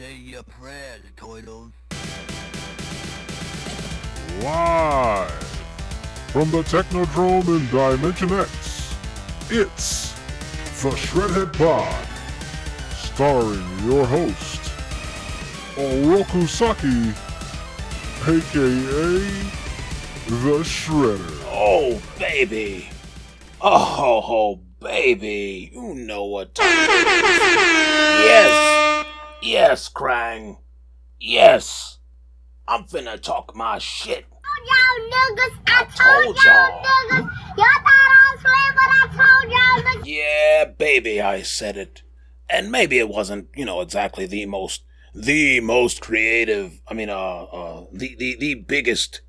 Say your prayers, Toidles. Live from the Technodrome in Dimension X, it's the Shredhead Pod, starring your host, Oroku Saki, aka the Shredder. Oh, baby. Oh, baby. You know what time it is. Yes. Yes, Krang. Yes. I'm finna talk my shit. y'all niggas. I, I told, told y'all y'all. niggas. Y'all thought I was playing, but I told y'all niggas. Yeah, baby, I said it. And maybe it wasn't, you know, exactly the most the most creative, I mean uh uh the the, the biggest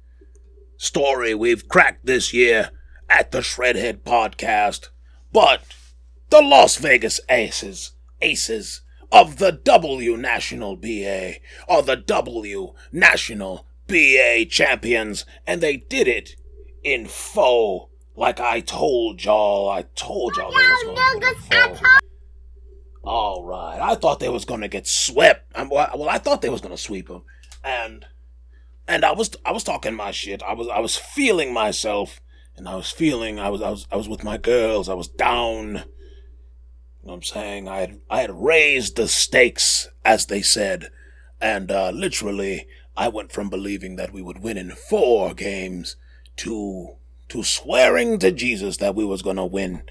story we've cracked this year at the Shredhead podcast. But the Las Vegas Aces, Aces of the W National BA are the W National BA champions, and they did it in foe. Like I told y'all, I told y'all they was All right, I thought they was gonna get swept. Um, well, I thought they was gonna sweep them, and and I was I was talking my shit. I was I was feeling myself, and I was feeling I was I was I was with my girls. I was down. You know what I'm saying? I had I had raised the stakes, as they said, and uh, literally I went from believing that we would win in four games to to swearing to Jesus that we was gonna win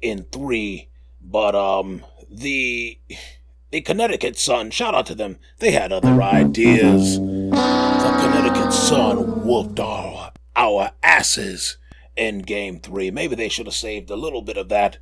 in three. But um, the the Connecticut Sun, shout out to them. They had other ideas. The Connecticut Sun whooped our our asses in Game Three. Maybe they should have saved a little bit of that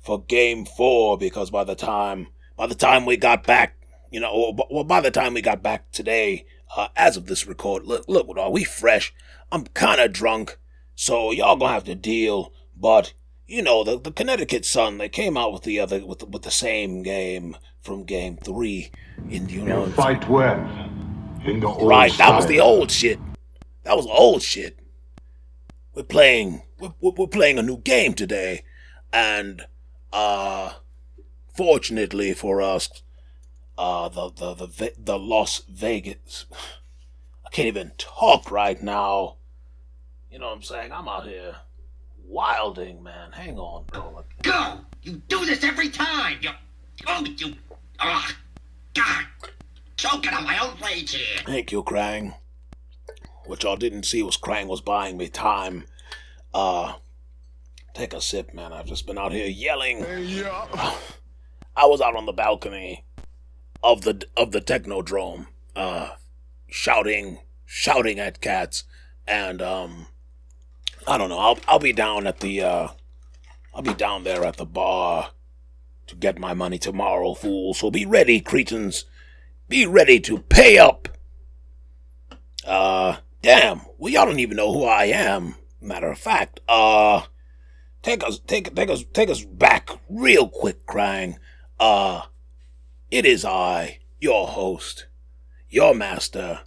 for Game Four because by the time by the time we got back, you know, or, well, by the time we got back today, uh, as of this record, look, look, what are we fresh? I'm kind of drunk, so y'all gonna have to deal. But you know, the, the Connecticut Sun, they came out with the other with the, with the same game from Game Three. In the you know, fight well in the old right? That was the old shit. That was old shit. We're playing. We're we're playing a new game today, and uh, fortunately for us, uh, the the the the Las Vegas. I can't even talk right now. You know what I'm saying? I'm out here wilding, man. Hang on. Go! You do this every time! You. Oh, you. Oh, God! Choking on my own rage here! Thank you, Krang. What y'all didn't see was Krang was buying me time. Uh, take a sip, man. I've just been out here yelling. I was out on the balcony of the of the Technodrome, uh, shouting, shouting at cats, and um, I don't know. I'll I'll be down at the uh, I'll be down there at the bar to get my money tomorrow, fool. So be ready, cretins. Be ready to pay up. Uh, damn. Well, y'all don't even know who I am. Matter of fact, uh, take us, take, take us, take us back real quick, Krang. Uh, it is I, your host, your master,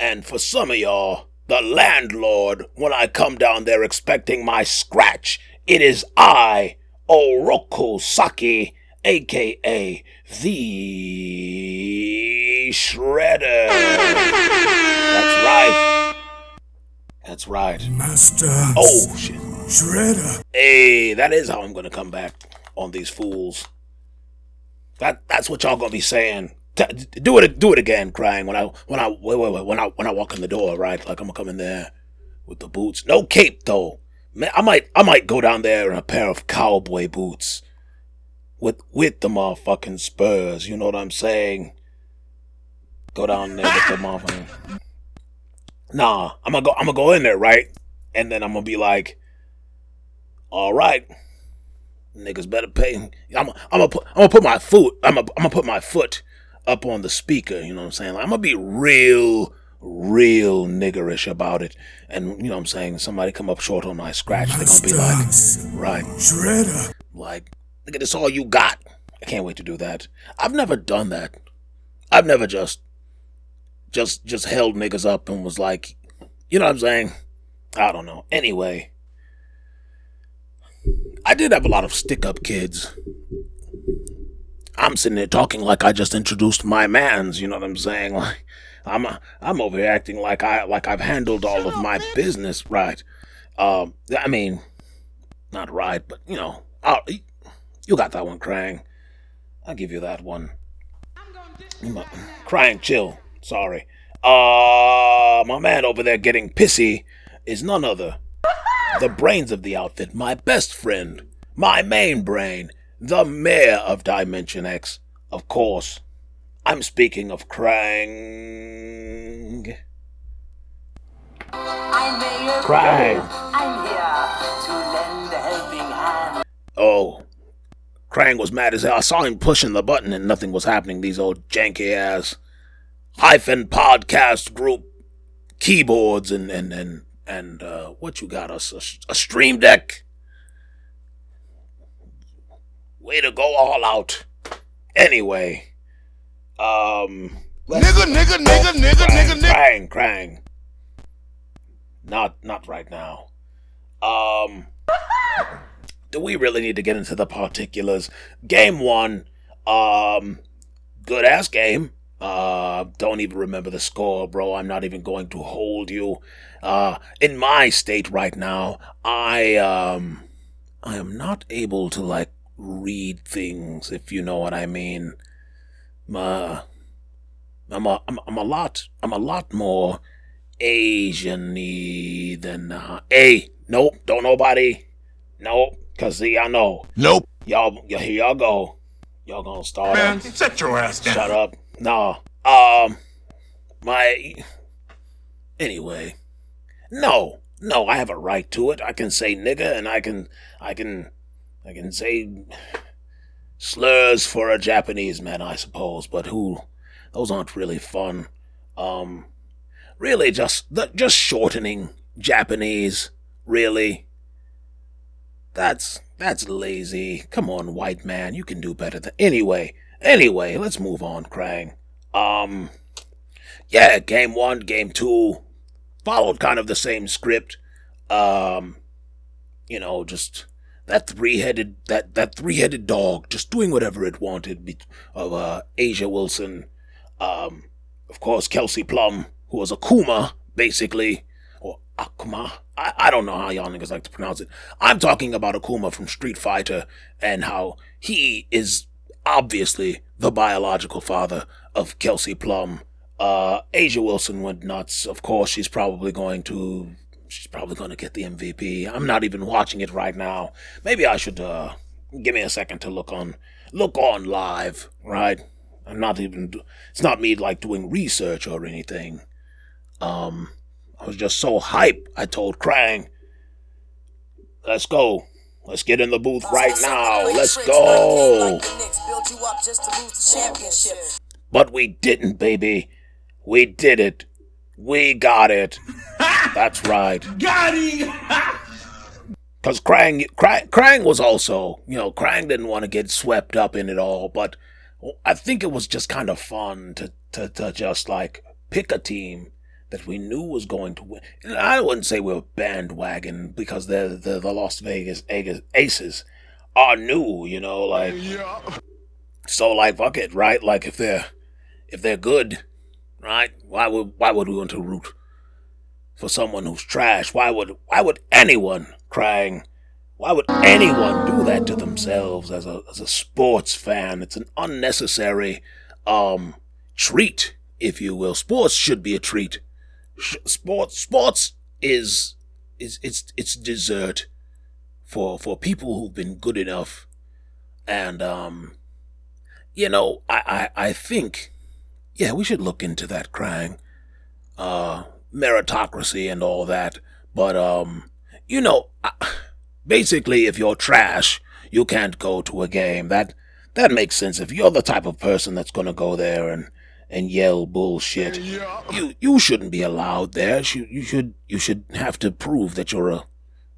and for some of y'all, the landlord. When I come down there expecting my scratch, it is I, Oroku Saki, aka the Shredder. That's right. That's right. Master Oh shit. Shredder. Hey, that is how I'm gonna come back on these fools. That that's what y'all gonna be saying. T- do it, do it again, Krang when I when I wait, wait, wait, when I when I walk in the door, right? Like I'm gonna come in there with the boots, no cape though. Man, I might I might go down there in a pair of cowboy boots with with the motherfucking spurs. You know what I'm saying? Go down there with the motherfucking. Nah, I'm gonna go. I'm gonna go in there, right? And then I'm gonna be like, all right, niggas better pay. I'm, I'm gonna put, I'm gonna put my foot. I'm gonna, I'm gonna put my foot up on the speaker. You know what I'm saying? Like, I'm gonna be real, real niggerish about it. And you know what I'm saying? Somebody come up short on my scratch, they're gonna be like, right, Shredder. like, look at this all you got. I can't wait to do that. I've never done that. I've never just, just, just held niggas up and was like, you know what I'm saying? I don't know. Anyway, I did have a lot of stick up kids. I'm sitting there talking like I just introduced my man's. You know what I'm saying? Like I'm I'm over here acting like I like I've handled all of my business right. Um, I mean, not right, but you know, I'll, you got that one, Krang. I'll give you that one. Krang, chill. Sorry. Uh, my man over there getting pissy is none other. The brains of the outfit, my best friend, my main brain, the mayor of Dimension X. Of course, I'm speaking of Krang. I'm Mayor Krang. I'm here to lend a helping hand. Oh, Krang was mad as hell. I saw him pushing the button and nothing was happening. These old janky ass hyphen podcast group keyboards and and and and uh, what you got us a, a stream deck. Way to go all out. Anyway, um, Nigga, nigga, nigga, nigga, nigga, nigga. Krang, Krang. Not not right now. Um do we really need to get into the particulars? Game one, um good ass game. Uh don't even remember the score, bro. I'm not even going to hold you. Uh in my state right now, I um I am not able to like read things if you know what I mean. Uh I'm a, I'm, I'm a lot I'm a lot more Asian-y than uh, hey nope don't nobody nope cause see I know Nope. y'all y- here y'all go y'all gonna start Man, up. sit your ass down. shut up no um my anyway no no I have a right to it I can say nigger and I can I can I can say slurs for a Japanese man I suppose but who those aren't really fun um really just the, just shortening Japanese, really. That's that's lazy. Come on, white man, you can do better than anyway. Anyway, let's move on, Krang. Um yeah, game 1, game 2 followed kind of the same script. Um you know, just that three-headed that that three-headed dog just doing whatever it wanted of uh A'ja Wilson um of course Kelsey Plum who was Akuma, basically, or Akuma. I, I don't know how y'all niggas like to pronounce it. I'm talking about Akuma from Street Fighter and how he is obviously the biological father of Kelsey Plum. Uh, A'ja Wilson went nuts. Of course, she's probably going to. She's probably going to get the MVP. I'm not even watching it right now. Maybe I should uh, give me a second to look on look on live, right? I'm not even. It's not me like doing research or anything. Um, I was just so hype. I told Krang, "Let's go. Let's get in the booth right now. Let's go." But we didn't, baby. We did it. We got it. That's right. Got him! Because Krang, Krang, Krang was also, you know, Krang didn't want to get swept up in it all, but I think it was just kind of fun to, to, to just like pick a team that we knew was going to win. And I wouldn't say we were bandwagon because they're, the the Las Vegas Aces- Aces are new, you know, like so like fuck it, right? Like if they're if they're good, right? Why would why would we want to root for someone who's trash? Why would why would anyone Krang? Why would anyone do that to themselves as a as a sports fan? It's an unnecessary um treat, if you will. Sports should be a treat. Sports sports is is it's it's dessert for for people who've been good enough and um you know I, I I think yeah we should look into that Krang uh meritocracy and all that. But um you know basically if you're trash you can't go to a game. That that makes sense. If you're the type of person that's going to go there and and yell bullshit you you shouldn't be allowed there. You, you should you should have to prove that you're a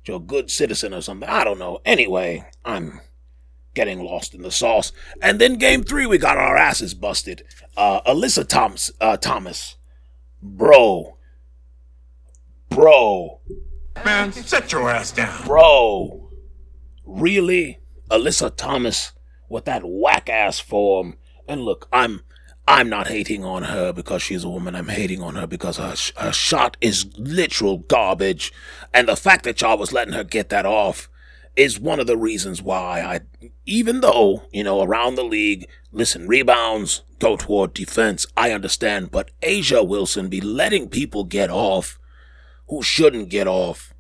you're a good citizen or something. I don't know. Anyway i'm getting lost in the sauce and then game 3 we got our asses busted uh alyssa thomas uh thomas bro bro Man, set your ass down. Bro, really? Alyssa Thomas with that whack ass form. And look, I'm I'm not hating on her because she's a woman. I'm hating on her because her, sh- her shot is literal garbage. And the fact that y'all was letting her get that off is one of the reasons why I, even though, you know, around the league, listen, rebounds go toward defense. I understand. But A'ja Wilson be letting people get off who shouldn't get off.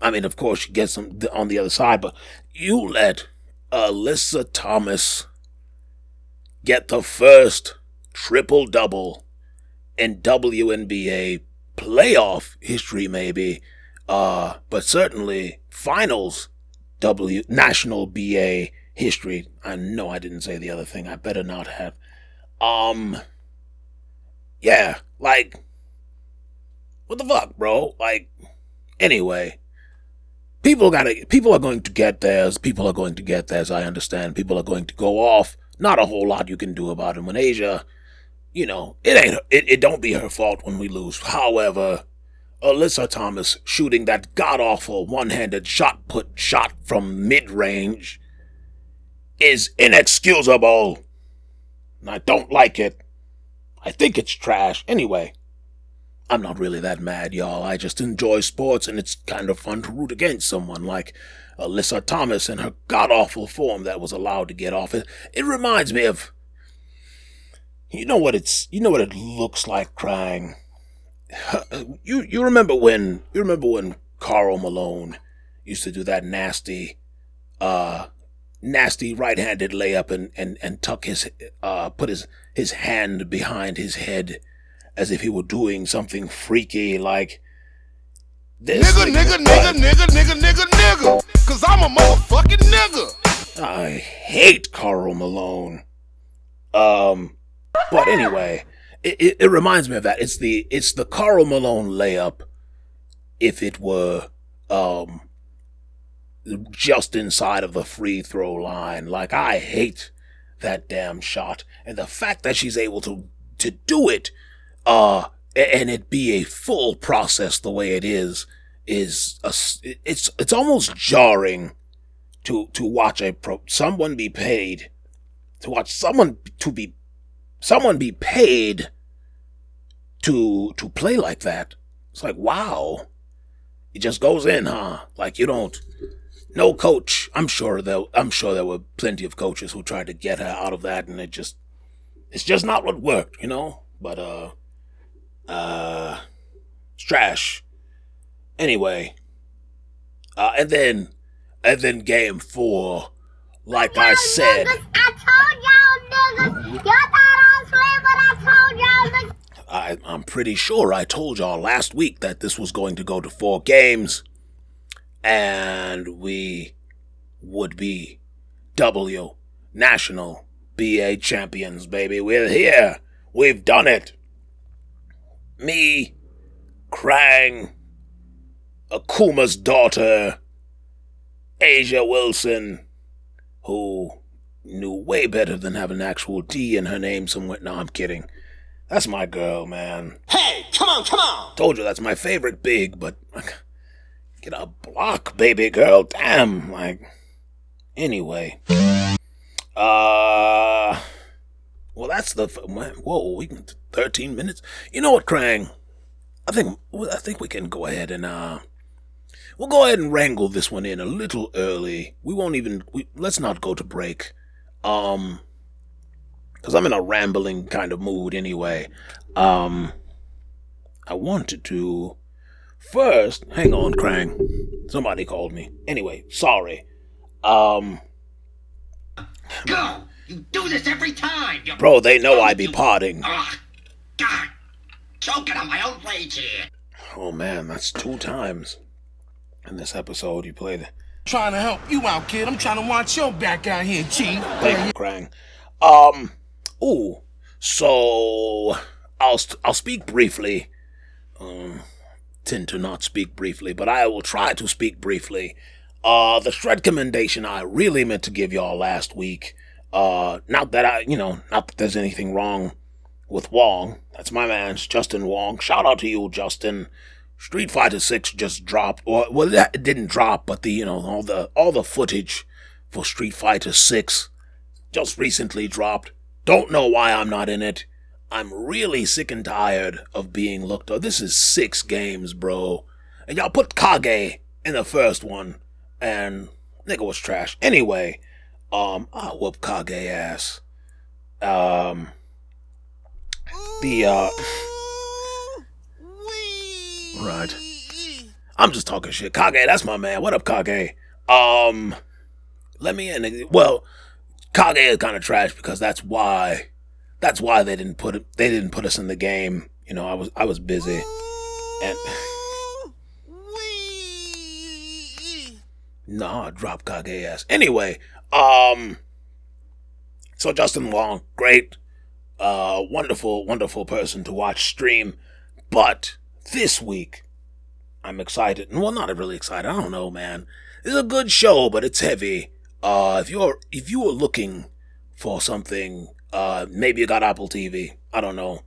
I mean, of course, she gets them on the other side, but you let Alyssa Thomas get the first triple double in WNBA playoff history, maybe, uh, but certainly finals W national BA history. I know I didn't say the other thing. I better not have. Um, yeah, like, what the fuck, bro? Like, anyway, people gotta, people are going to get theirs. People are going to get theirs. I understand. People are going to go off not a whole lot you can do about it. When A'ja, you know, it ain't it, it don't be her fault when we lose. However, Alyssa Thomas shooting that god awful one handed shot put shot from mid range is inexcusable. And I don't like it. I think it's trash. Anyway, I'm not really that mad, y'all. I just enjoy sports and it's kind of fun to root against someone like Alyssa Thomas and her god awful form that was allowed to get off. It, it reminds me of. You know what it's. You know what it looks like Krang. You you remember when you remember when Karl Malone used to do that nasty, uh, nasty right-handed layup and and and tuck his uh put his his hand behind his head as if he were doing something freaky like this Nigga, nigga, nigga, nigga, nigga, nigga, nigga. Cause I'm a motherfucking nigga. I hate Karl Malone. Um, but anyway, it, it, it reminds me of that. It's the it's the Karl Malone layup. If it were um just inside of the free throw line, like I hate that damn shot, and the fact that she's able to to do it, uh, and it be a full process the way it is is a, it's it's almost jarring to to watch a pro someone be paid to watch someone to be someone be paid to to play like that. It's like wow, it just goes in, huh? Like you don't. No coach. I'm sure there. I'm sure there were plenty of coaches who tried to get her out of that, and it just it's just not what worked, you know. But uh, uh, it's trash. Anyway, uh, and then, and then game four, like I said, Niggas, I I I'm pretty sure I told y'all last week that this was going to go to four games, and we would be W National BA champions, baby. We're here. We've done it. Me, Krang, Akuma's daughter, A'ja Wilson, who knew way better than having an actual D in her name somewhere. No, I'm kidding. That's my girl, man. Hey, come on, come on! Told you that's my favorite big, but get a block, baby girl. Damn, like. Anyway, uh, well, that's the f- whoa. We can thirteen minutes. You know what, Krang? I think I think we can go ahead and uh, we'll go ahead and wrangle this one in a little early. We won't even. We, let's not go to break. Um, because I'm in a rambling kind of mood anyway. Um, I wanted to first. Hang on, Krang. Somebody called me. Anyway, sorry. Um, Go! You do this every time! You... bro, they know I be you- potting. Ugh, God! Choking on my own rage here! Oh man, that's two times in this episode. You play the Trying to help you out, kid. I'm trying to watch your back out here, chief. Thank you, Krang. Um, ooh, so I'll st- I'll speak briefly. Um, tend to not speak briefly, but I will try to speak briefly. Uh, the shred commendation I really meant to give y'all last week. Uh, not that I, you know, not that there's anything wrong with Wong. That's my man, Justin Wong. Shout out to you, Justin. Street Fighter Six just dropped, or well, that it didn't drop, but the you know all the all the footage for Street Fighter Six just recently dropped. Don't know why I'm not in it. I'm really sick and tired of being looked at. This is six games, bro. And y'all put Kage in the first one, and nigga was trash. Anyway, um, I'll whoop Kage ass. Um, the, uh, right. I'm just talking shit. Kage, that's my man. What up, Kage? Um, let me in. Well, Kage is kind of trash because that's why, that's why they didn't put it. They didn't put us in the game. You know, I was I was busy, and nah, drop Kage ass. Anyway, um, so Justin Wong, great, uh, wonderful, wonderful person to watch stream, but this week. I'm excited. Well, not really excited. I don't know, man. It's a good show, but it's heavy. Uh, if you're if you were looking for something, uh, maybe you got Apple TV. I don't know.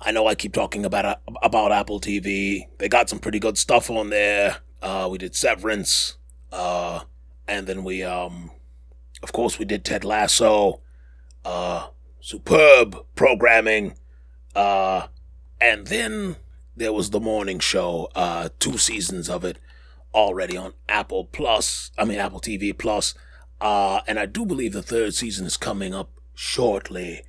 I know I keep talking about about Apple TV. They got some pretty good stuff on there. Uh, we did Severance, uh, and then we um, of course, we did Ted Lasso. Uh, superb programming. Uh, and then there was the morning show. Uh, two seasons of it already on Apple Plus. I mean Apple TV Plus. Uh, and I do believe the third season is coming up shortly.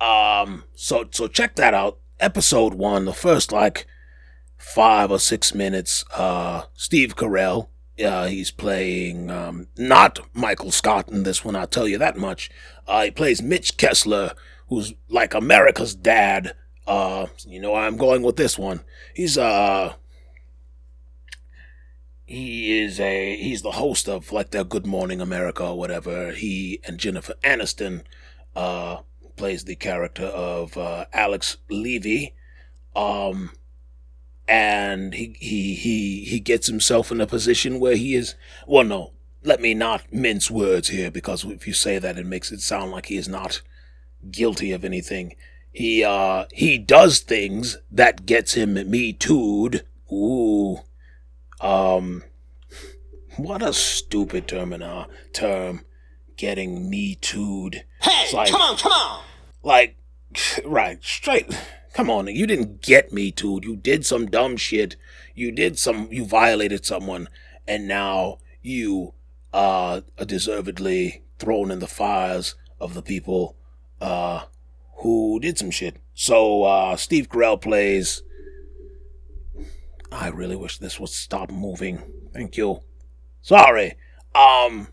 Um, so so check that out. Episode one, the first like five or six minutes. Uh, Steve Carell. Uh, he's playing um, not Michael Scott in this one. I'll tell you that much. Uh, he plays Mitch Kessler, who's like America's dad. Uh, you know I'm going with this one. He's uh he is a he's the host of like the Good Morning America or whatever. He and Jennifer Aniston uh plays the character of uh, Alex Levy. Um and he he he he gets himself in a position where he is well no, let me not mince words here because if you say that it makes it sound like he is not guilty of anything. He uh he does things that gets him me too'd. Ooh. Um, what a stupid termina term. Getting me too'd. Hey, like, come on, come on. Like, right, straight. Come on, you didn't get me too'd. You did some dumb shit. You did some, you violated someone, and now you uh, are deservedly thrown in the fires of the people uh, who did some shit. So, uh, Steve Carell plays I really wish this would stop moving. Thank you. Sorry. Um,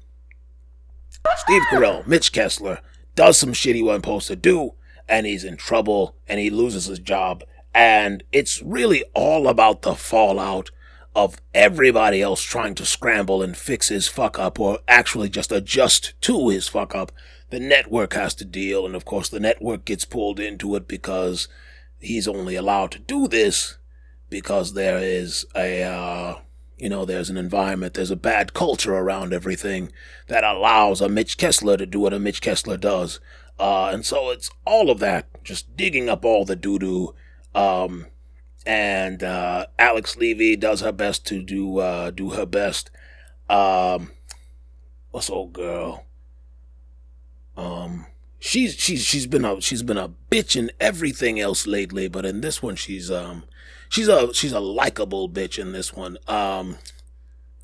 Steve Carell, Mitch Kessler, does some shit he wasn't supposed to do, and he's in trouble, and he loses his job. And it's really all about the fallout of everybody else trying to scramble and fix his fuck up, or actually just adjust to his fuck up. The network has to deal, and of course, the network gets pulled into it because he's only allowed to do this because there is a uh, you know there's an environment there's a bad culture around everything that allows a Mitch Kessler to do what a Mitch Kessler does. Uh, and so it's all of that just digging up all the doo doo um, and uh, Alex Levy does her best to do uh, do her best. Um, what's old girl um she's she's she's been a she's been a bitch in everything else lately but in this one she's um she's a she's a likable bitch in this one. Um,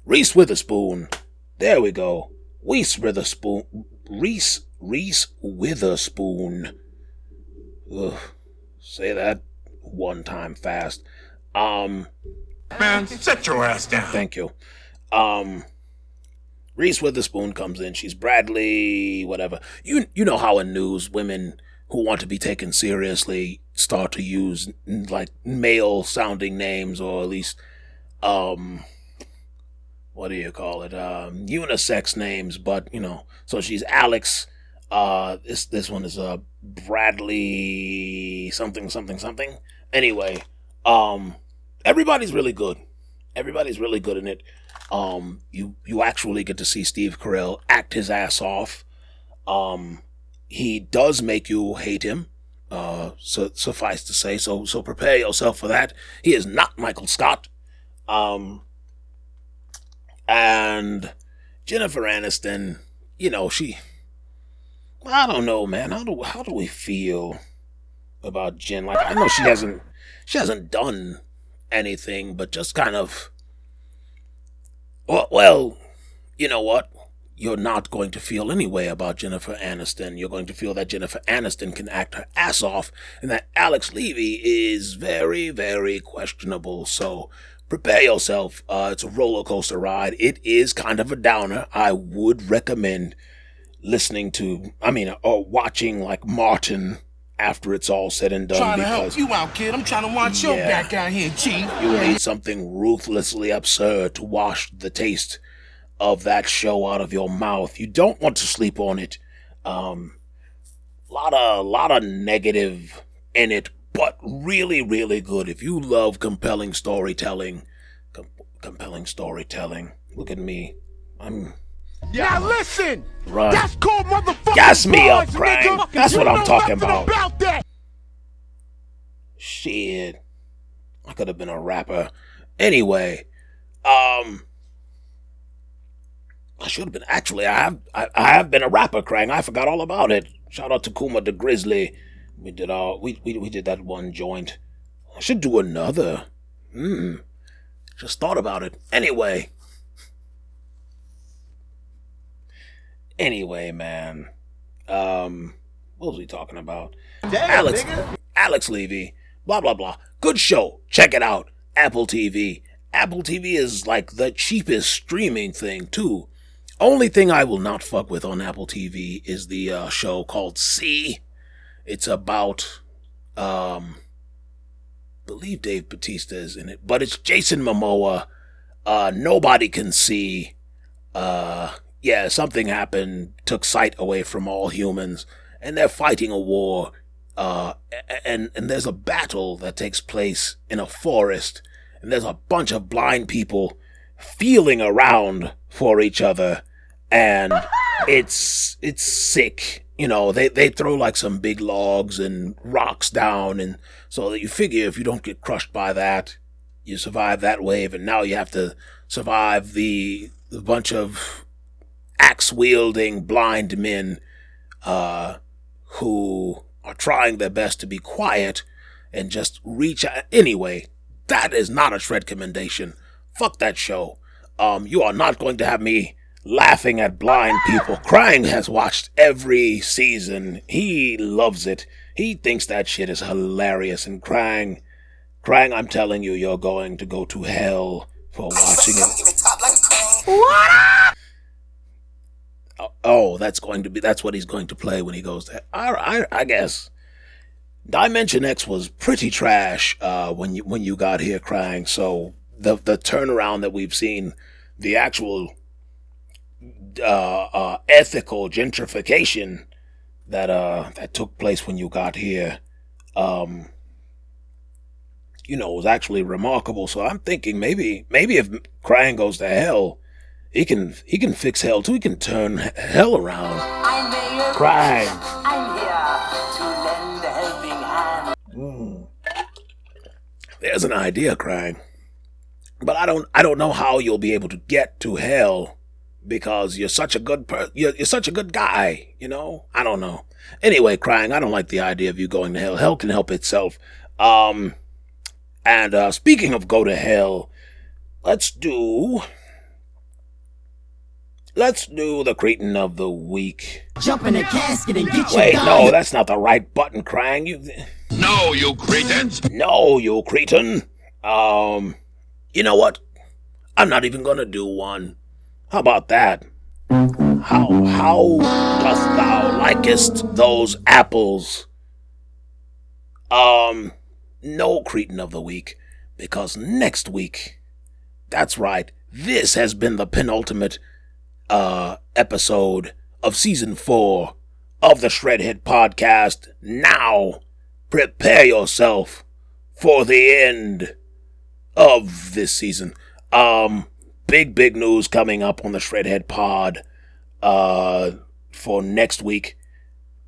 Reese Witherspoon. There we go. Reese Witherspoon. Reese Reese Witherspoon. Ugh. Say that one time fast. Um, Man, sit your ass down. thank you. Um, Reese Witherspoon comes in. She's Bradley, whatever. You you know how in news women who want to be taken seriously start to use like male sounding names or at least um what do you call it um unisex names but you know so she's alex uh this this one is uh bradley something something something anyway um everybody's really good everybody's really good in it um you you actually get to see steve carell act his ass off um he does make you hate him uh, so suffice to say, so so prepare yourself for that. He is not Michael Scott. Um, and Jennifer Aniston, you know, she I don't know, man. How do how do we feel about Jen? Like I know she hasn't she hasn't done anything, but just kind of. Well, you know what? You're not going to feel any way about Jennifer Aniston. You're going to feel that Jennifer Aniston can act her ass off, and that Alex Levy is very, very questionable. So prepare yourself. Uh, it's a roller coaster ride. It is kind of a downer. I would recommend listening to, I mean, or watching like Martin after it's all said and done. Trying to help you out, kid. I'm trying to watch your back out here, chief. you will need something ruthlessly absurd to wash the taste of that show out of your mouth. You don't want to sleep on it. Um, lot of lot of negative in it, but really, really good. If you love compelling storytelling, com- compelling storytelling. Look at me. I'm Now listen! right. That's called motherfucking Gas me up, bars, nigga. That's You what I'm talking about. about that. Shit. I could have been a rapper. Anyway, um I should have been actually I have I, I have been a rapper, Krang. I forgot all about it. Shout out to Kuma the Grizzly. We did all we, we we did that one joint. I should do another. Hmm. Just thought about it. Anyway. Anyway, man. Um what was we talking about? Alex Alex Levy, blah blah blah. Good show. Check it out. Apple TV. Apple TV is like the cheapest streaming thing too. Only thing I will not fuck with on Apple TV is the uh, show called See. It's about um believe Dave Batista is in it, but it's Jason Momoa. Uh nobody can see uh yeah, something happened, took sight away from all humans, and they're fighting a war uh, and and there's a battle that takes place in a forest, and there's a bunch of blind people feeling around for each other, and it's it's sick. You know, they they throw like some big logs and rocks down, and so that you figure if you don't get crushed by that, you survive that wave, and now you have to survive the the bunch of axe wielding blind men uh, who are trying their best to be quiet and just reach out. Anyway, that is not a shred commendation. Fuck that show. Um, you are not going to have me laughing at blind people. Krang has watched every season. He loves it. He thinks that shit is hilarious. And Krang, Krang, I'm telling you, you're going to go to hell for watching it. Oh, oh, that's going to be that's what he's going to play when he goes there. I, I, I guess. Dimension X was pretty trash uh, when you when you got here Krang. So the the turnaround that we've seen, the actual uh, uh, ethical gentrification that uh that took place when you got here, um, you know, was actually remarkable. So I'm thinking maybe maybe if Krang goes to hell, he can he can fix hell too. He can turn hell around. I'm Mayor. Krang. I'm here to lend a helping hand. There's an idea, Krang. But I don't I don't know how you'll be able to get to hell because you're such a good per- you're, you're such a good guy, you know? I don't know. Anyway, Krang, I don't like the idea of you going to hell. Hell can help itself. Um and uh speaking of go to hell, let's do Let's do the cretin of the week. Jump in a casket and get your Wait, gun. no, that's not the right button, Krang. You No, you cretins! No, you cretin. Um, you know what? I'm not even gonna do one. How about that? How how dost thou likest those apples? Um, no cretin of the week, because next week, that's right, this has been the penultimate uh episode of season four of the Shredhead podcast. Now prepare yourself for the end of this season. Um, big, big news coming up on the Shredhead Pod, uh, for next week.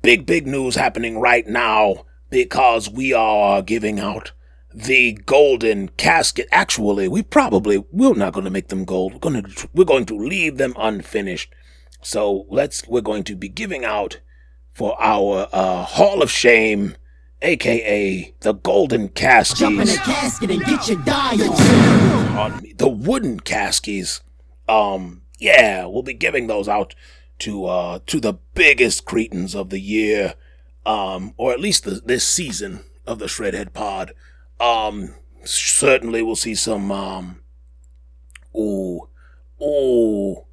Big, big news happening right now because we are giving out the golden casket. Actually, we probably, we're not going to make them gold. We're going to, we're going to leave them unfinished. So let's, we're going to be giving out for our uh, Hall of Shame, aka the Golden Caskies. casket and get your diet. Pardon me, the wooden caskies. Um, yeah, we'll be giving those out to uh to the biggest cretins of the year, um, or at least the, this season of the Shredhead Pod. Um, certainly we'll see some um, oh, oh,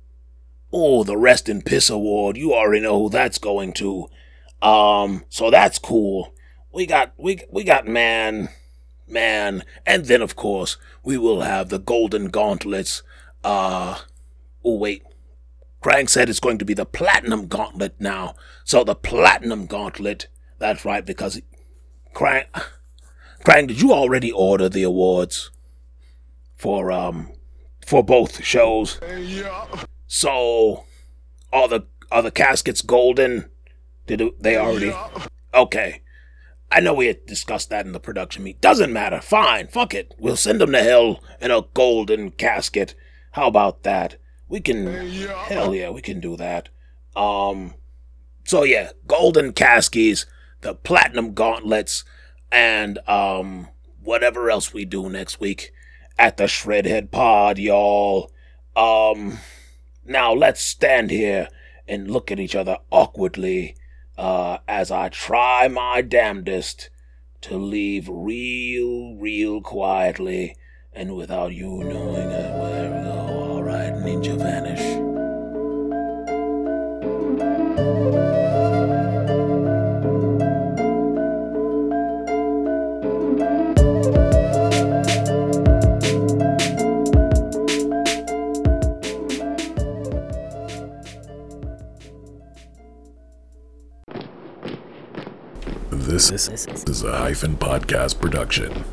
ooh, the Rest in Piss Award. You already know who that's going to. Um, so that's cool. We got we we got man man. And then, of course, we will have the Golden Gauntlets. Uh, oh, wait. Krang said it's going to be the Platinum Gauntlet now. So the Platinum Gauntlet. That's right, because Krang. Krang, did you already order the awards for um for both shows? So are the are the caskets golden? Did it- they already? Okay. I know we had discussed that in the production meet. Doesn't matter. Fine. Fuck it. We'll send them to hell in a golden casket. How about that? We can. Hell yeah, we can do that. Um. So yeah, golden caskies, the platinum gauntlets, and um whatever else we do next week at the Shredhead Pod, y'all. Um. Now let's stand here and look at each other awkwardly uh, as I try my damnedest to leave real, real quietly and without you knowing there we go. All right, Ninja Vanish. This is a hyphen podcast production.